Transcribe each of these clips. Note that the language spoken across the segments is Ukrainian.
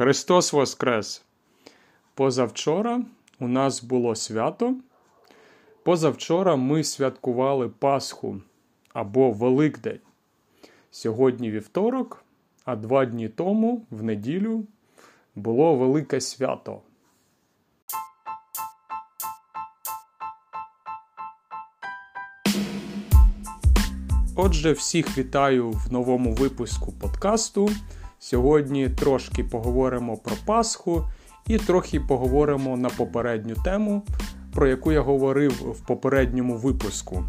Христос Воскрес! Позавчора у нас було свято. Позавчора ми святкували Пасху або Великдень. Сьогодні вівторок, а два дні тому, в неділю, було велике свято. Отже, всіх вітаю в новому випуску подкасту. Сьогодні трошки поговоримо про Пасху і трохи поговоримо на попередню тему, про яку я говорив в попередньому випуску.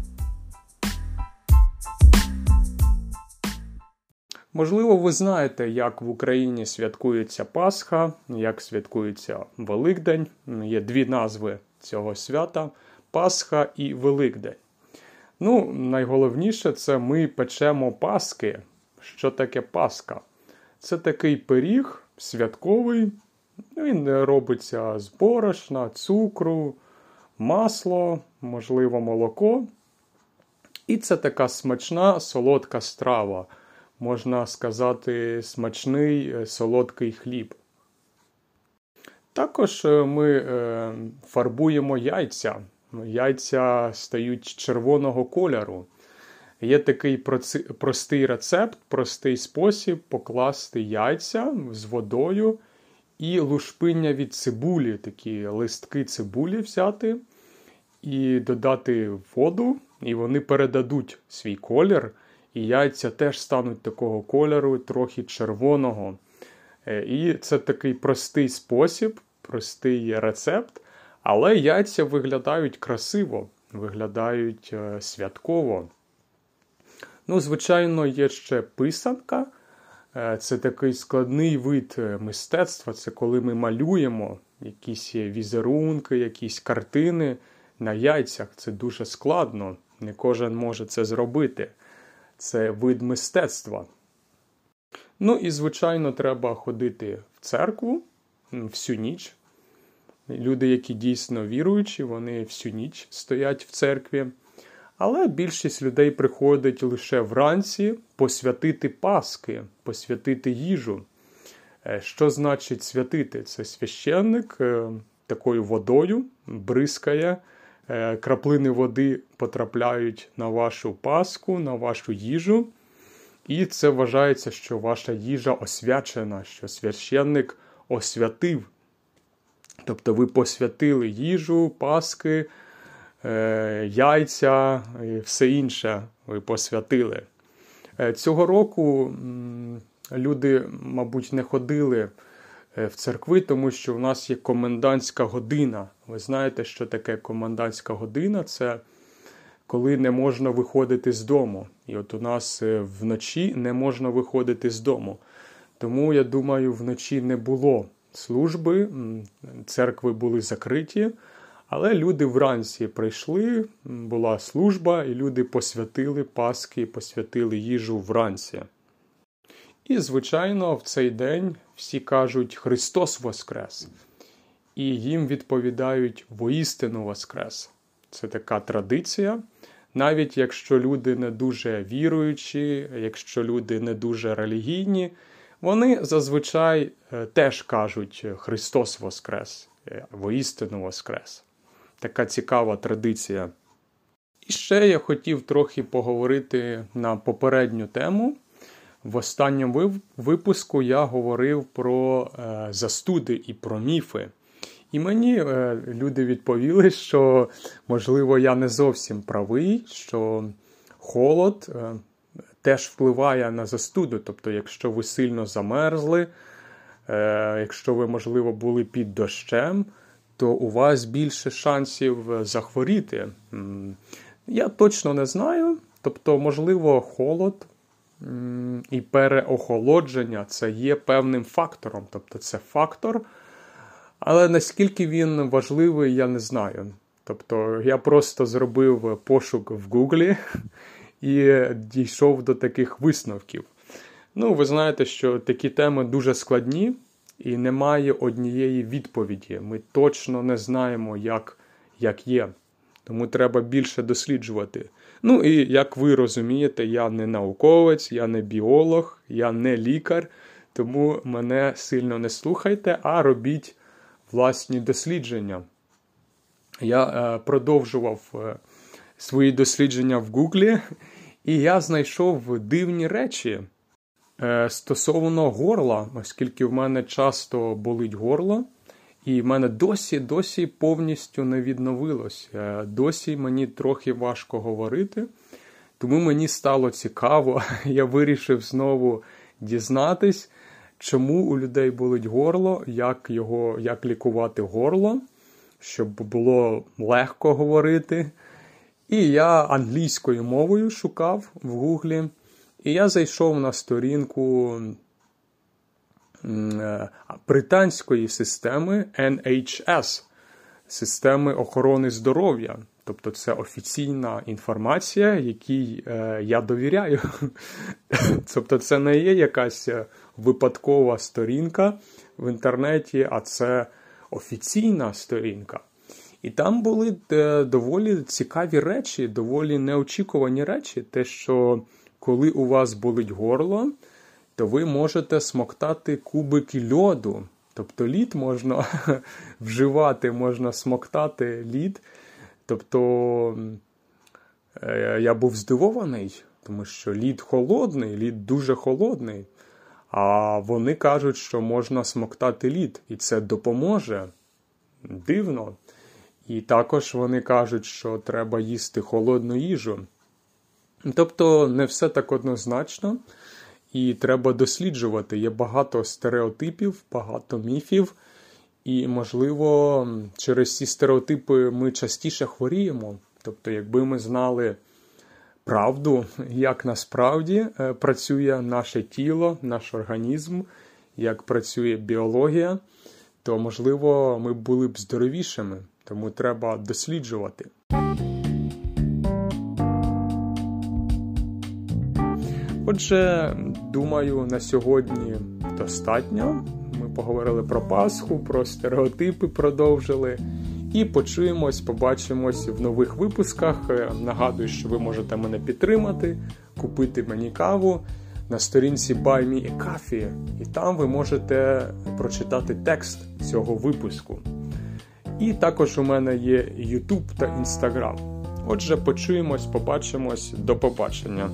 Можливо, ви знаєте, як в Україні святкується Пасха, як святкується Великдень. Є дві назви цього свята Пасха і Великдень. Ну, найголовніше це ми печемо Паски. Що таке Пасха? Це такий пиріг святковий. Він робиться з борошна, цукру, масло, можливо, молоко. І це така смачна солодка страва. Можна сказати, смачний е, солодкий хліб. Також е, ми е, фарбуємо яйця. Яйця стають червоного кольору. Є такий простий рецепт, простий спосіб покласти яйця з водою і лушпиння від цибулі, такі листки цибулі взяти і додати воду, і вони передадуть свій колір. І яйця теж стануть такого кольору, трохи червоного. Е, і це такий простий спосіб, простий рецепт. Але яйця виглядають красиво, виглядають е, святково. Ну, звичайно, є ще писанка. Е, це такий складний вид е, мистецтва. Це коли ми малюємо якісь візерунки, якісь картини на яйцях. Це дуже складно. Не кожен може це зробити. Це вид мистецтва. Ну і, звичайно, треба ходити в церкву всю ніч. Люди, які дійсно віруючі, вони всю ніч стоять в церкві. Але більшість людей приходить лише вранці посвятити Паски, посвятити їжу. Е, що значить святити? Це священник е, такою водою бризкає, е, краплини води потрапляють на вашу паску, на вашу їжу. І це вважається, що ваша їжа освячена, що священник освятив. Тобто ви посвятили їжу, паски. Е, яйця і все інше посвятили. Е, цього року люди, мабуть, не ходили е, в церкви, тому що в нас є комендантська година. Ви знаєте, що таке комендантська година? Це коли не можна виходити з дому. І от у нас вночі не можна виходити з дому. Тому, я думаю, вночі не було служби, церкви були закриті. Але люди вранці прийшли, була служба, і люди посвятили Паски, посвятили їжу вранці. І, звичайно, в цей день всі кажуть Христос Воскрес! І їм відповідають воістину Воскрес. Це така традиція. Навіть якщо люди не дуже віруючі, якщо люди не дуже релігійні, вони зазвичай е, теж кажуть Христос Воскрес, воістину Воскрес така цікава традиція. І ще я хотів трохи поговорити на попередню тему. В останньому випуску я говорив про е, застуди і про міфи. І мені е, люди відповіли, що, можливо, я не зовсім правий, що холод е, теж впливає на застуду. Тобто, якщо ви сильно замерзли, якщо ви, можливо, були під дощем, то у вас більше шансів е, захворіти. Я точно не знаю. Тобто, можливо, холод і переохолодження це є певним фактором. Тобто, це фактор. Але наскільки він важливий, я не знаю. Тобто, я просто зробив пошук в Гуглі і дійшов до таких висновків. Ну, ви знаєте, що такі теми дуже складні і немає однієї відповіді. Ми точно не знаємо, як, як є. Тому треба більше досліджувати. Ну і як ви розумієте, я не науковець, я не біолог, я не лікар, тому мене сильно не слухайте, а робіть власні дослідження. Я е, продовжував е, свої дослідження в Гуглі, і я знайшов дивні речі стосовно горла, оскільки в мене часто болить горло. І в мене досі досі повністю не відновилось. Е, досі мені трохи важко говорити, тому мені стало цікаво. Я вирішив знову дізнатись, чому у людей болить горло, як його, як лікувати горло, щоб було легко говорити. І я англійською мовою шукав в Гуглі. І я зайшов на сторінку Е, британської системи NHS, системи охорони здоров'я. Тобто це офіційна інформація, якій е, я довіряю. Тобто, це не є якась е, випадкова сторінка в інтернеті, а це офіційна сторінка. І там були доволі цікаві речі, доволі неочікувані речі. Те, що коли у вас болить горло, то ви можете смоктати кубики льоду. Тобто лід можна вживати, можна смоктати лід. Тобто е, я був здивований, тому що лід холодний, лід дуже холодний. А вони кажуть, що можна смоктати лід, і це допоможе. Дивно. І також вони кажуть, що треба їсти холодну їжу. Тобто не все так однозначно. І треба досліджувати. Є багато стереотипів, багато міфів, і, можливо, через ці стереотипи ми частіше хворіємо. Тобто, якби ми знали правду, як насправді е, працює наше тіло, наш організм, як працює біологія, то, можливо, ми були б здоровішими. Тому треба досліджувати. Отже, думаю, на сьогодні достатньо. Ми поговорили про Пасху, про стереотипи продовжили. І почуємось, побачимось в нових випусках. Нагадую, що ви можете мене підтримати, купити мені каву на сторінці Buy Me a Coffee. І там ви можете прочитати текст цього випуску. І також у мене є YouTube та Instagram. Отже, почуємось, побачимось, до побачення.